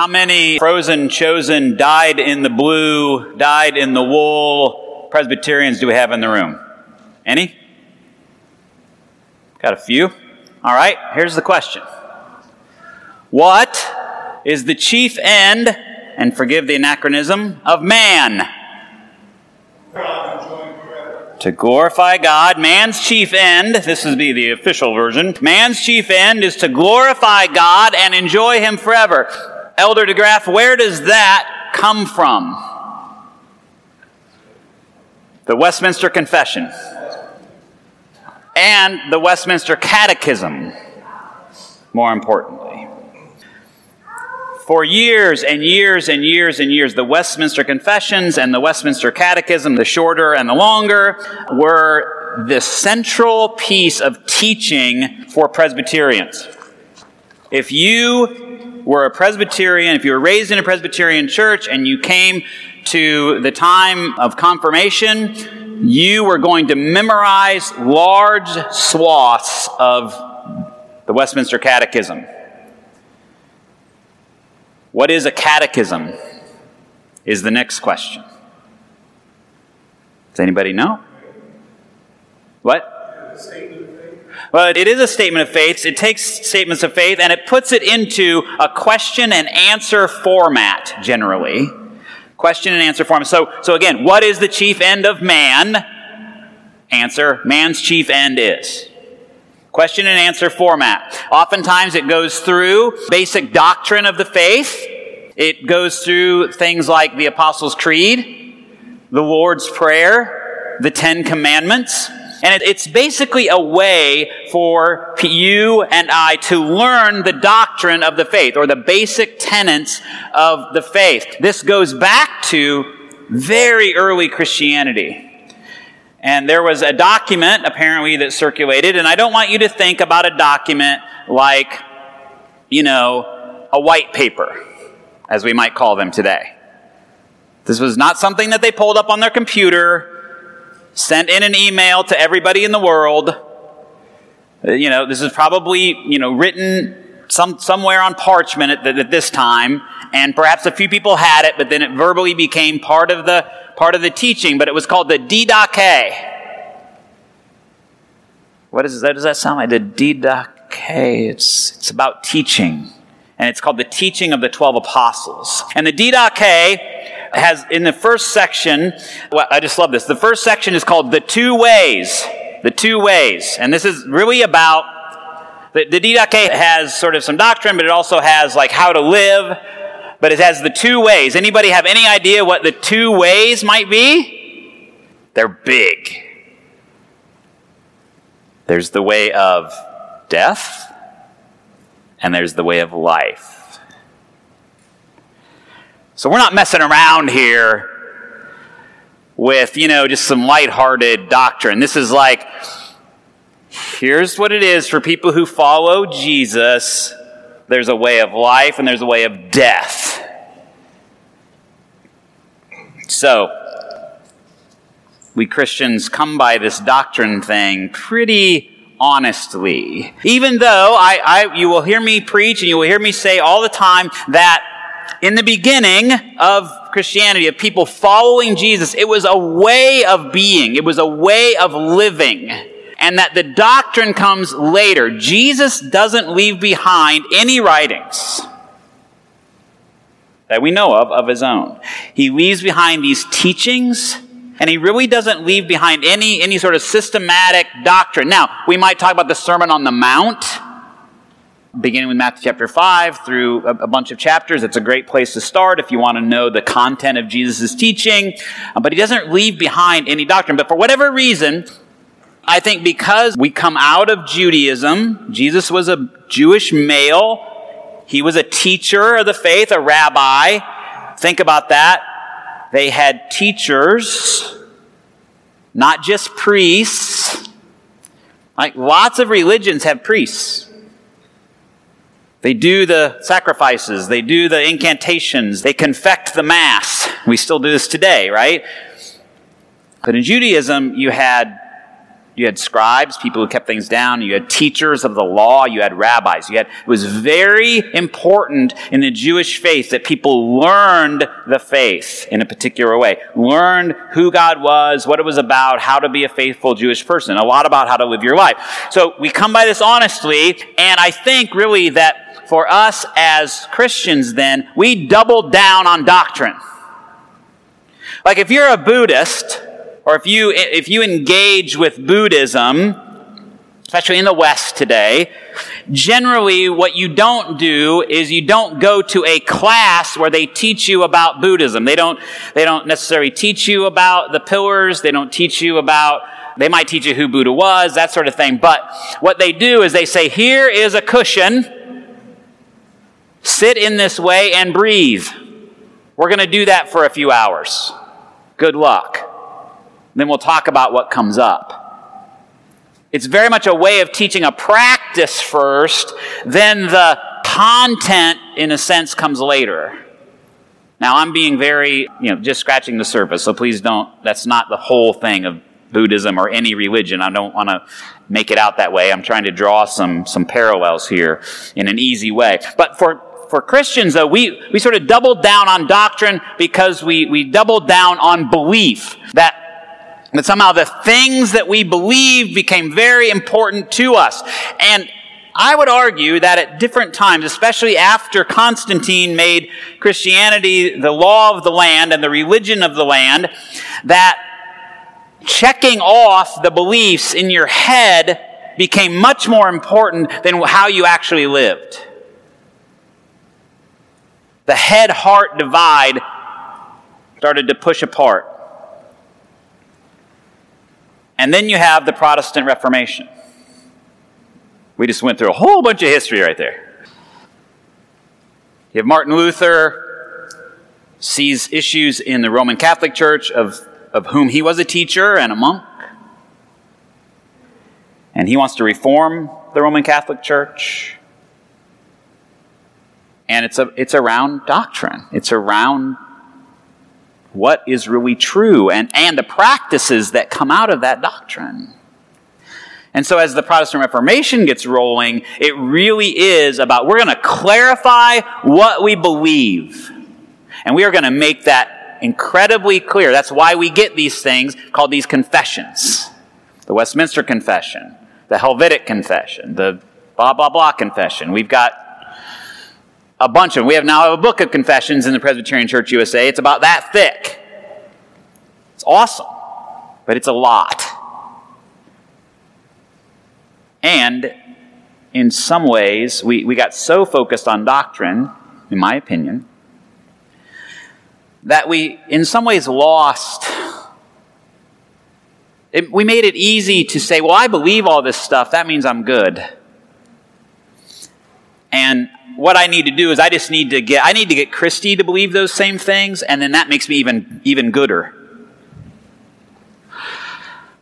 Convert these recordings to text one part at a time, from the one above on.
How many frozen, chosen, dyed in the blue, dyed in the wool Presbyterians do we have in the room? Any? Got a few? All right, here's the question What is the chief end, and forgive the anachronism, of man? To glorify God. Man's chief end, this is be the official version, man's chief end is to glorify God and enjoy Him forever. Elder DeGraff, where does that come from? The Westminster Confession and the Westminster Catechism, more importantly. For years and years and years and years, the Westminster Confessions and the Westminster Catechism, the shorter and the longer, were the central piece of teaching for Presbyterians. If you were a Presbyterian, if you were raised in a Presbyterian church and you came to the time of confirmation, you were going to memorize large swaths of the Westminster Catechism. What is a catechism? Is the next question. Does anybody know? What? Well, it is a statement of faith. It takes statements of faith and it puts it into a question and answer format, generally. Question and answer format. So, so again, what is the chief end of man? Answer, man's chief end is. Question and answer format. Oftentimes it goes through basic doctrine of the faith. It goes through things like the Apostles' Creed, the Lord's Prayer, the Ten Commandments. And it's basically a way for you and I to learn the doctrine of the faith or the basic tenets of the faith. This goes back to very early Christianity. And there was a document apparently that circulated, and I don't want you to think about a document like, you know, a white paper, as we might call them today. This was not something that they pulled up on their computer, sent in an email to everybody in the world. Uh, you know, this is probably, you know, written some, somewhere on parchment at, at this time, and perhaps a few people had it, but then it verbally became part of the part of the teaching, but it was called the Didache. What is that? Does that sound like the Didache? It's, it's about teaching. And it's called the teaching of the 12 apostles. And the Didache has, in the first section, well, I just love this. The first section is called the two ways. The two ways. And this is really about, the, the Didache has sort of some doctrine, but it also has like how to live, but it has the two ways. Anybody have any idea what the two ways might be? They're big. There's the way of death, and there's the way of life. So we're not messing around here with, you know, just some lighthearted doctrine. This is like, here's what it is for people who follow Jesus there's a way of life and there's a way of death. So, we Christians come by this doctrine thing pretty honestly. Even though I, I, you will hear me preach and you will hear me say all the time that in the beginning of Christianity, of people following Jesus, it was a way of being. It was a way of living and that the doctrine comes later. Jesus doesn't leave behind any writings that we know of of his own. He leaves behind these teachings and he really doesn't leave behind any, any sort of systematic doctrine. Now, we might talk about the Sermon on the Mount, beginning with Matthew chapter 5 through a, bunch of chapters. It's a great place to start if you want to know the content of Jesus' teaching. Uh, but he doesn't leave behind any doctrine. But for whatever reason, I think because we come out of Judaism, Jesus was a Jewish male. He was a teacher of the faith, a rabbi. Think about that. They had teachers, not just priests. Like lots of religions have priests. They do the sacrifices, they do the incantations, they confect the Mass. We still do this today, right? But in Judaism, you had You had scribes, people who kept things down. You had teachers of the law. You had rabbis. You had, it was very important in the Jewish faith that people learned the faith in a particular way. Learned who God was, what it was about, how to be a faithful Jewish person. A lot about how to live your life. So we come by this honestly, and I think really that for us as Christians then, we double down on doctrine. Like if you're a Buddhist, or if you, if you engage with Buddhism, especially in the West today, generally what you don't do is you don't go to a class where they teach you about Buddhism. They don't, they don't necessarily teach you about the pillars. They don't teach you about, they might teach you who Buddha was, that sort of thing. But what they do is they say, here is a cushion. Sit in this way and breathe. We're going to do that for a few hours. Good luck. Then we'll talk about what comes up. It's very much a way of teaching a practice first, then the content, in a sense, comes later. Now, I'm being very, you know, just scratching the surface, so please don't, that's not the whole thing of Buddhism or any religion. I don't want to make it out that way. I'm trying to draw some, some parallels here in an easy way. But for, for Christians, though, we, we sort of doubled down on doctrine because we, we doubled down on belief. That that somehow the things that we believe became very important to us. And I would argue that at different times, especially after Constantine made Christianity the law of the land and the religion of the land, that checking off the beliefs in your head became much more important than how you actually lived. The head heart divide started to push apart. And then you have the Protestant Reformation. We just went through a whole bunch of history right there. You have Martin Luther sees issues in the Roman Catholic Church of, of whom he was a teacher and a monk. And he wants to reform the Roman Catholic Church. And it's, a, it's around doctrine. It's around what is really true and, and the practices that come out of that doctrine. And so, as the Protestant Reformation gets rolling, it really is about we're going to clarify what we believe. And we are going to make that incredibly clear. That's why we get these things called these confessions the Westminster Confession, the Helvetic Confession, the blah, blah, blah confession. We've got a bunch of them. We have now a book of confessions in the Presbyterian Church USA. It's about that thick. It's awesome, but it's a lot. And in some ways, we, we got so focused on doctrine, in my opinion, that we, in some ways, lost. It, we made it easy to say, well, I believe all this stuff. That means I'm good. And what I need to do is I just need to get I need to get Christy to believe those same things, and then that makes me even even gooder.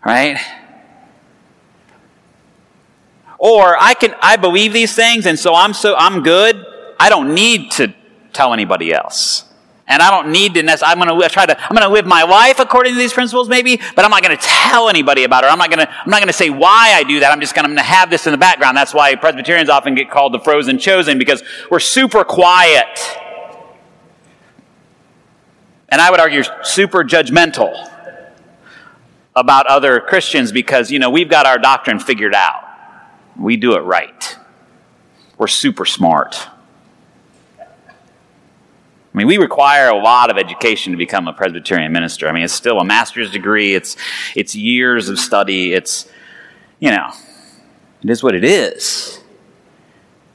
Right? Or I can I believe these things, and so I'm so I'm good. I don't need to tell anybody else. And I don't need to necessarily, I'm going to try to, I'm going to live my life according to these principles maybe, but I'm not going to tell anybody about it. I'm not going to, I'm not going to say why I do that. I'm just going to, have this in the background. That's why Presbyterians often get called the frozen chosen because we're super quiet. And I would argue super judgmental about other Christians because, you know, we've got our doctrine figured out. We do it right. We're super smart. I mean, we require a lot of education to become a Presbyterian minister. I mean, it's still a master's degree, it's, it's years of study, it's, you know, it is what it is.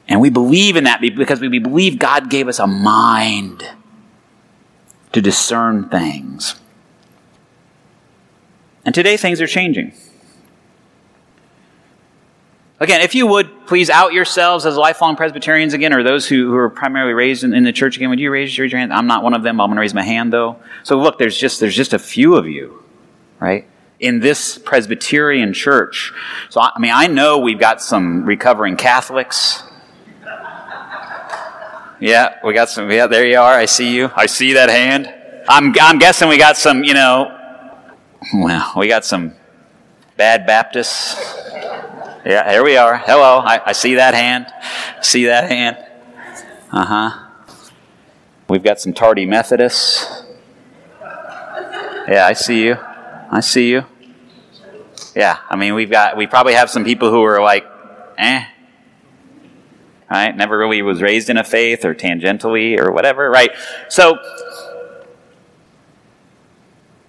And we believe in that because we believe God gave us a mind to discern things. And today things are changing. Again, if you would please out yourselves as lifelong Presbyterians again, or those who, who are primarily raised in, in, the church again. Would you raise your hand? I'm not one of them. I'm going to raise my hand though. So look, there's just there's just a few of you, right? In this Presbyterian church. So I mean, I know we've got some recovering Catholics. Yeah, we got some. Yeah, there you are. I see you. I see that hand. I'm I'm guessing we got some. You know, well, we got some Bad Baptists. Yeah, here we are. Hello. I, I see that hand. See that hand. Uh huh. We've got some tardy Methodists. Yeah, I see you. I see you. Yeah, I mean, we've got, we probably have some people who are like, eh, right? Never really was raised in a faith or tangentially or whatever, right? So,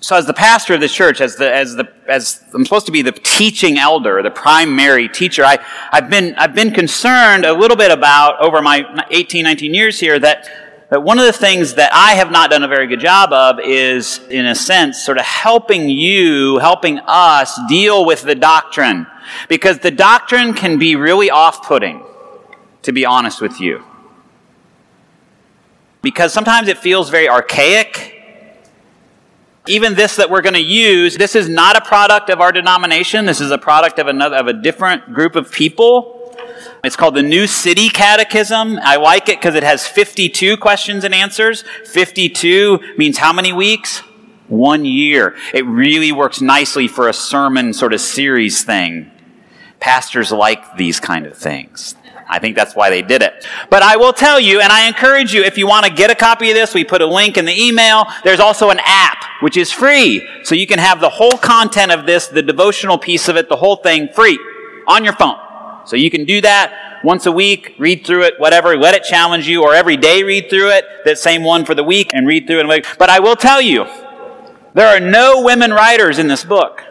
so as the pastor of the church, as the as the as I'm supposed to be the teaching elder, the primary teacher, I I've been I've been concerned a little bit about over my 18, 19 years here that that one of the things that I have not done a very good job of is, in a sense, sort of helping you, helping us deal with the doctrine. Because the doctrine can be really off-putting, to be honest with you. Because sometimes it feels very archaic even this that we're going to use, this is not a product of our denomination. This is a product of another, of a different group of people. It's called the New City Catechism. I like it because it has 52 questions and answers. 52 means how many weeks? One year. It really works nicely for a sermon sort of series thing. Pastors like these kind of things. I think that's why they did it. But I will tell you, and I encourage you, if you want to get a copy of this, we put a link in the email. There's also an app, which is free. So you can have the whole content of this, the devotional piece of it, the whole thing free on your phone. So you can do that once a week, read through it, whatever, let it challenge you, or every day read through it, that same one for the week, and read through it. But I will tell you, there are no women writers in this book.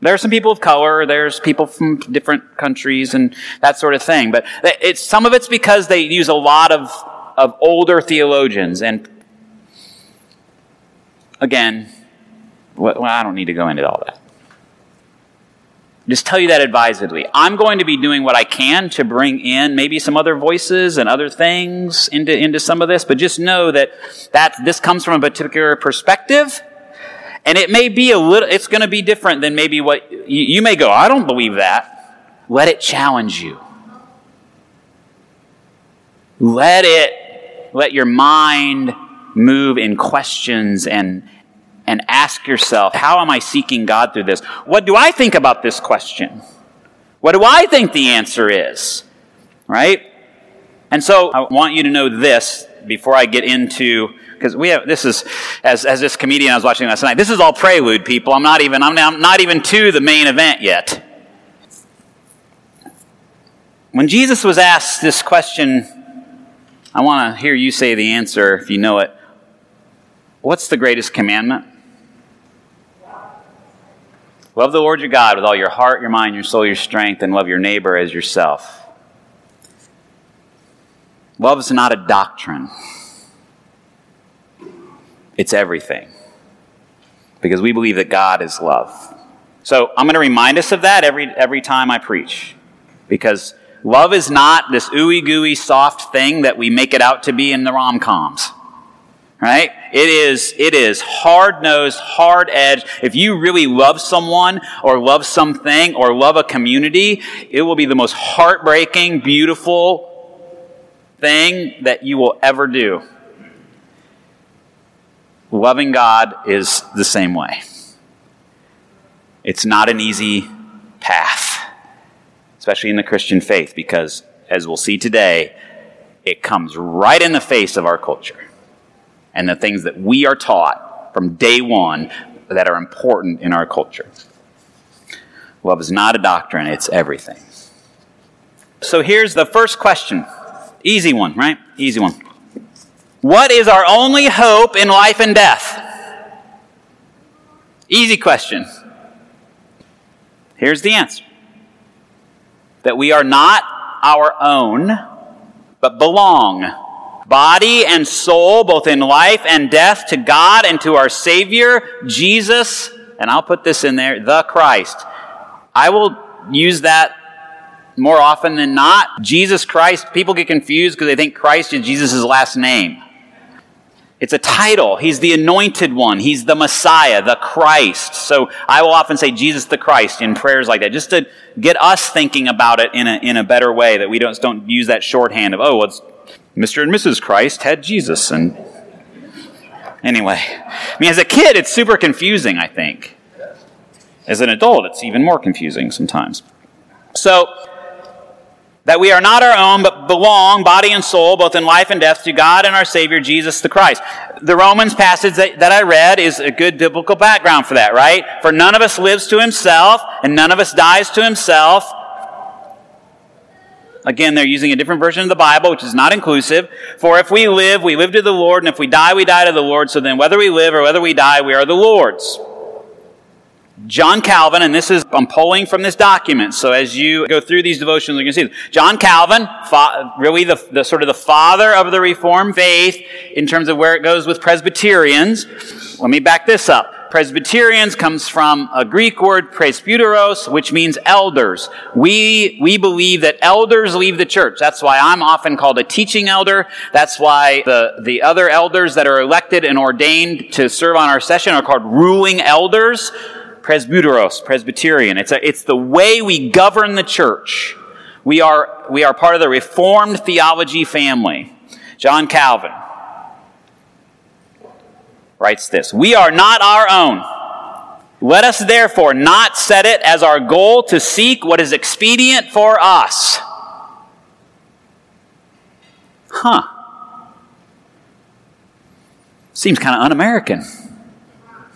There are some people of color, there's people from different countries and that sort of thing. But it's, some of it's because they use a lot of, of older theologians. And again, well, I don't need to go into all that. Just tell you that advisedly. I'm going to be doing what I can to bring in maybe some other voices and other things into, into some of this, but just know that, that this comes from a particular perspective and it may be a little, it's going to be different than maybe what you, you may go, I don't believe that. Let it challenge you. Let it, let your mind move in questions and, and ask yourself, how am I seeking God through this? What do I think about this question? What do I think the answer is? Right? And so I want you to know this before I get into because we have this is as as this comedian I was watching last night. This is all prelude, people. I'm not even I'm, I'm not even to the main event yet. When Jesus was asked this question, I want to hear you say the answer if you know it. What's the greatest commandment? Love the Lord your God with all your heart, your mind, your soul, your strength, and love your neighbor as yourself. Love is not a doctrine. It's everything. Because we believe that God is love. So I'm going to remind us of that every, every time I preach. Because love is not this ooey gooey soft thing that we make it out to be in the rom coms. Right? It is, it is hard nosed, hard edged. If you really love someone or love something or love a community, it will be the most heartbreaking, beautiful thing that you will ever do. Loving God is the same way. It's not an easy path, especially in the Christian faith, because as we'll see today, it comes right in the face of our culture and the things that we are taught from day one that are important in our culture. Love is not a doctrine, it's everything. So here's the first question. Easy one, right? Easy one. What is our only hope in life and death? Easy question. Here's the answer that we are not our own, but belong, body and soul, both in life and death, to God and to our Savior, Jesus, and I'll put this in there, the Christ. I will use that more often than not. Jesus Christ, people get confused because they think Christ is Jesus' last name. It's a title. He's the anointed one. He's the Messiah, the Christ. So I will often say Jesus the Christ in prayers like that, just to get us thinking about it in a, in a better way, that we don't, don't use that shorthand of, oh, well, it's Mr. and Mrs. Christ had Jesus. And anyway, I mean, as a kid, it's super confusing, I think. As an adult, it's even more confusing sometimes. So, that we are not our own, but belong, body and soul, both in life and death, to God and our Savior, Jesus the Christ. The Romans passage that, that I read is a good biblical background for that, right? For none of us lives to himself, and none of us dies to himself. Again, they're using a different version of the Bible, which is not inclusive. For if we live, we live to the Lord, and if we die, we die to the Lord. So then, whether we live or whether we die, we are the Lord's. John Calvin, and this is, I'm pulling from this document, so as you go through these devotions, you can see John Calvin, fa- really the, the sort of the father of the Reformed faith in terms of where it goes with Presbyterians. Let me back this up. Presbyterians comes from a Greek word, presbyteros, which means elders. We, we believe that elders leave the church. That's why I'm often called a teaching elder. That's why the, the other elders that are elected and ordained to serve on our session are called ruling elders presbyteros, Presbyterian. It's, a, it's the way we govern the church. We are, we are part of the Reformed theology family. John Calvin writes this We are not our own. Let us therefore not set it as our goal to seek what is expedient for us. Huh. Seems kind of un American.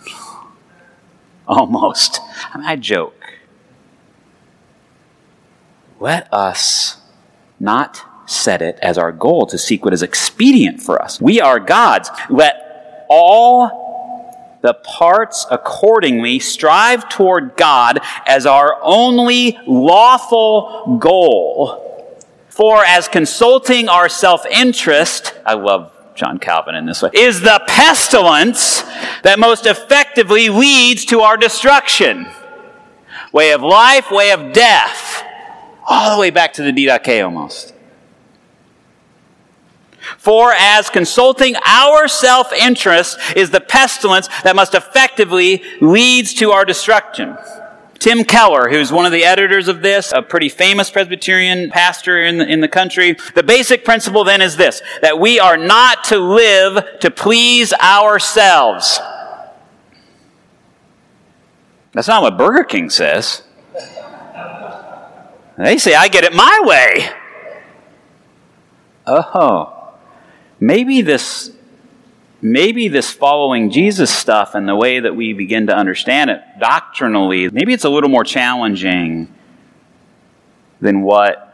Almost. I, mean, I joke. Let us not set it as our goal to seek what is expedient for us. We are God's. Let all the parts accordingly strive toward God as our only lawful goal. For as consulting our self interest, I love John Calvin in this way, is the pestilence that most effectively leads to our destruction. Way of life, way of death. All the way back to the Didache almost. For as consulting our self interest is the pestilence that most effectively leads to our destruction. Tim Keller, who's one of the editors of this, a pretty famous Presbyterian pastor in the, in the country. The basic principle then is this, that we are not to live to please ourselves. That's not what Burger King says. They say, I get it my way. Oh, maybe this maybe this following Jesus stuff and the way that we begin to understand it doctrinally, maybe it's a little more challenging than what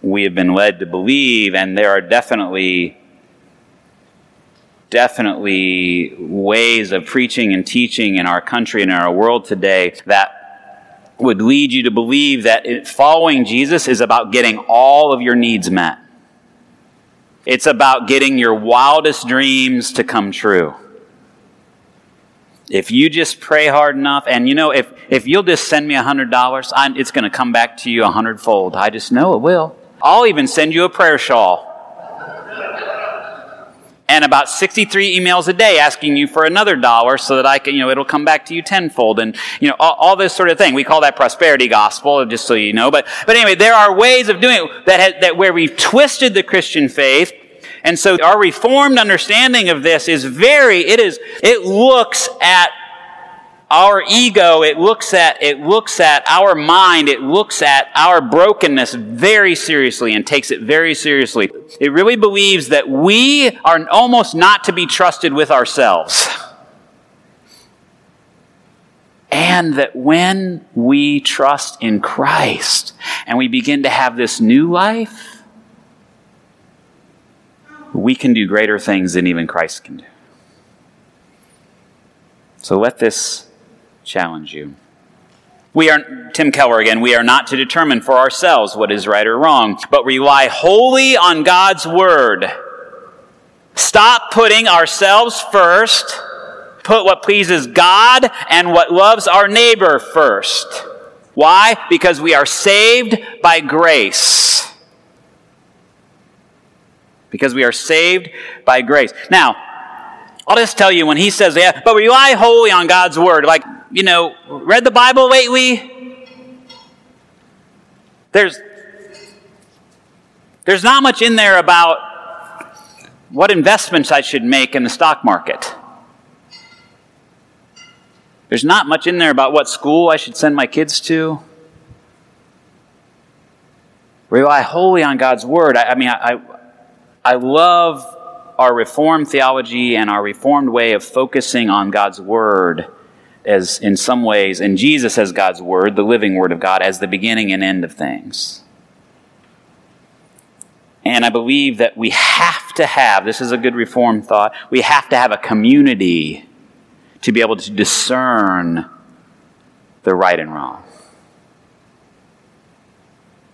we have been led to believe. And there are definitely, definitely ways of preaching and teaching in our country and in our world today that would lead you to believe that following Jesus is about getting all of your needs met. It's about getting your wildest dreams to come true. If you just pray hard enough, and you know, if, if you'll just send me a $100, I'm, it's going to come back to you a hundredfold. I just know it will. I'll even send you a prayer shawl. About 63 emails a day asking you for another dollar so that I can, you know, it'll come back to you tenfold. And, you know, all, all, this sort of thing. We call that prosperity gospel, just so you know. But, but anyway, there are ways of doing it that, has, that where we've twisted the Christian faith and so our reformed understanding of this is very, it is, it looks at our ego, it looks at, it looks at our mind, it looks at our brokenness very seriously and takes it very seriously. It really believes that we are almost not to be trusted with ourselves. And that when we trust in Christ and we begin to have this new life, we can do greater things than even Christ can do. So let this challenge you. We are, Tim Keller again, we are not to determine for ourselves what is right or wrong, but rely wholly on God's Word. Stop putting ourselves first. Put what pleases God and what loves our neighbor first. Why? Because we are saved by grace because we are saved by grace. Now, I'll just tell you when he says, yeah, but rely wholly on God's word. Like, you know, read the Bible lately? There's, there's not much in there about what investments I should make in the stock market. There's not much in there about what school I should send my kids to. Rely wholly on God's word. I, I mean, I, I love our Reformed theology and our Reformed way of focusing on God's word as, in some ways, and Jesus as God's word, the living word of God, as the beginning and end of things. And I believe that we have to have, this is a good reform thought, we have to have a community to be able to discern the right and wrong.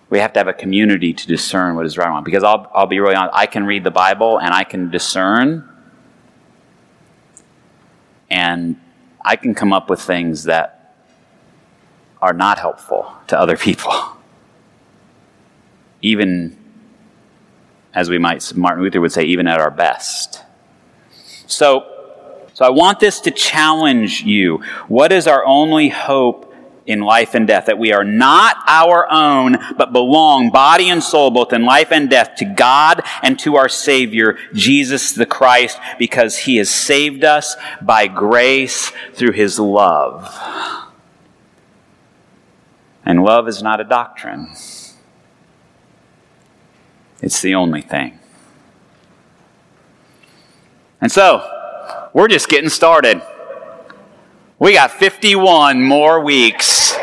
We have to have a community to discern what is right and wrong. Because I'll, I'll be really honest, I can read the Bible and I can discern, and I can come up with things that are not helpful to other people. Even, as we might, Martin Luther would say, even at our best. So, so I want this to challenge you. What is our only hope in life and death? That we are not our own, but belong body and soul, both in life and death, to God and to our Savior, Jesus the Christ, because He has saved us by grace through His love. And love is not a doctrine. It's the only thing. And so, we're just getting started. We got 51 more weeks.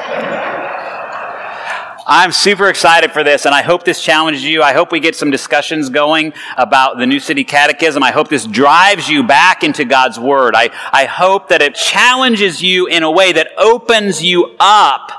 I'm super excited for this, and I hope this challenges you. I hope we get some discussions going about the New City Catechism. I hope this drives you back into God's Word. I, I hope that it challenges you in a way that opens you up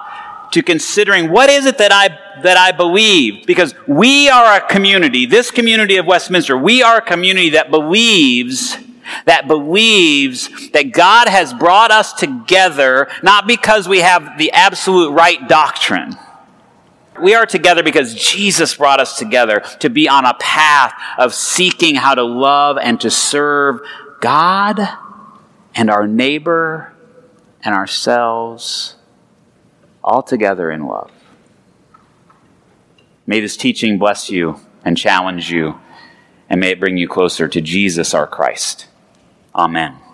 to considering what is it that I, that I believe? Because we are a community, this community of Westminster, we are a community that believes that believes that God has brought us together not because we have the absolute right doctrine. We are together because Jesus brought us together to be on a path of seeking how to love and to serve God and our neighbor and ourselves all together in love. May this teaching bless you and challenge you, and may it bring you closer to Jesus our Christ. Amen.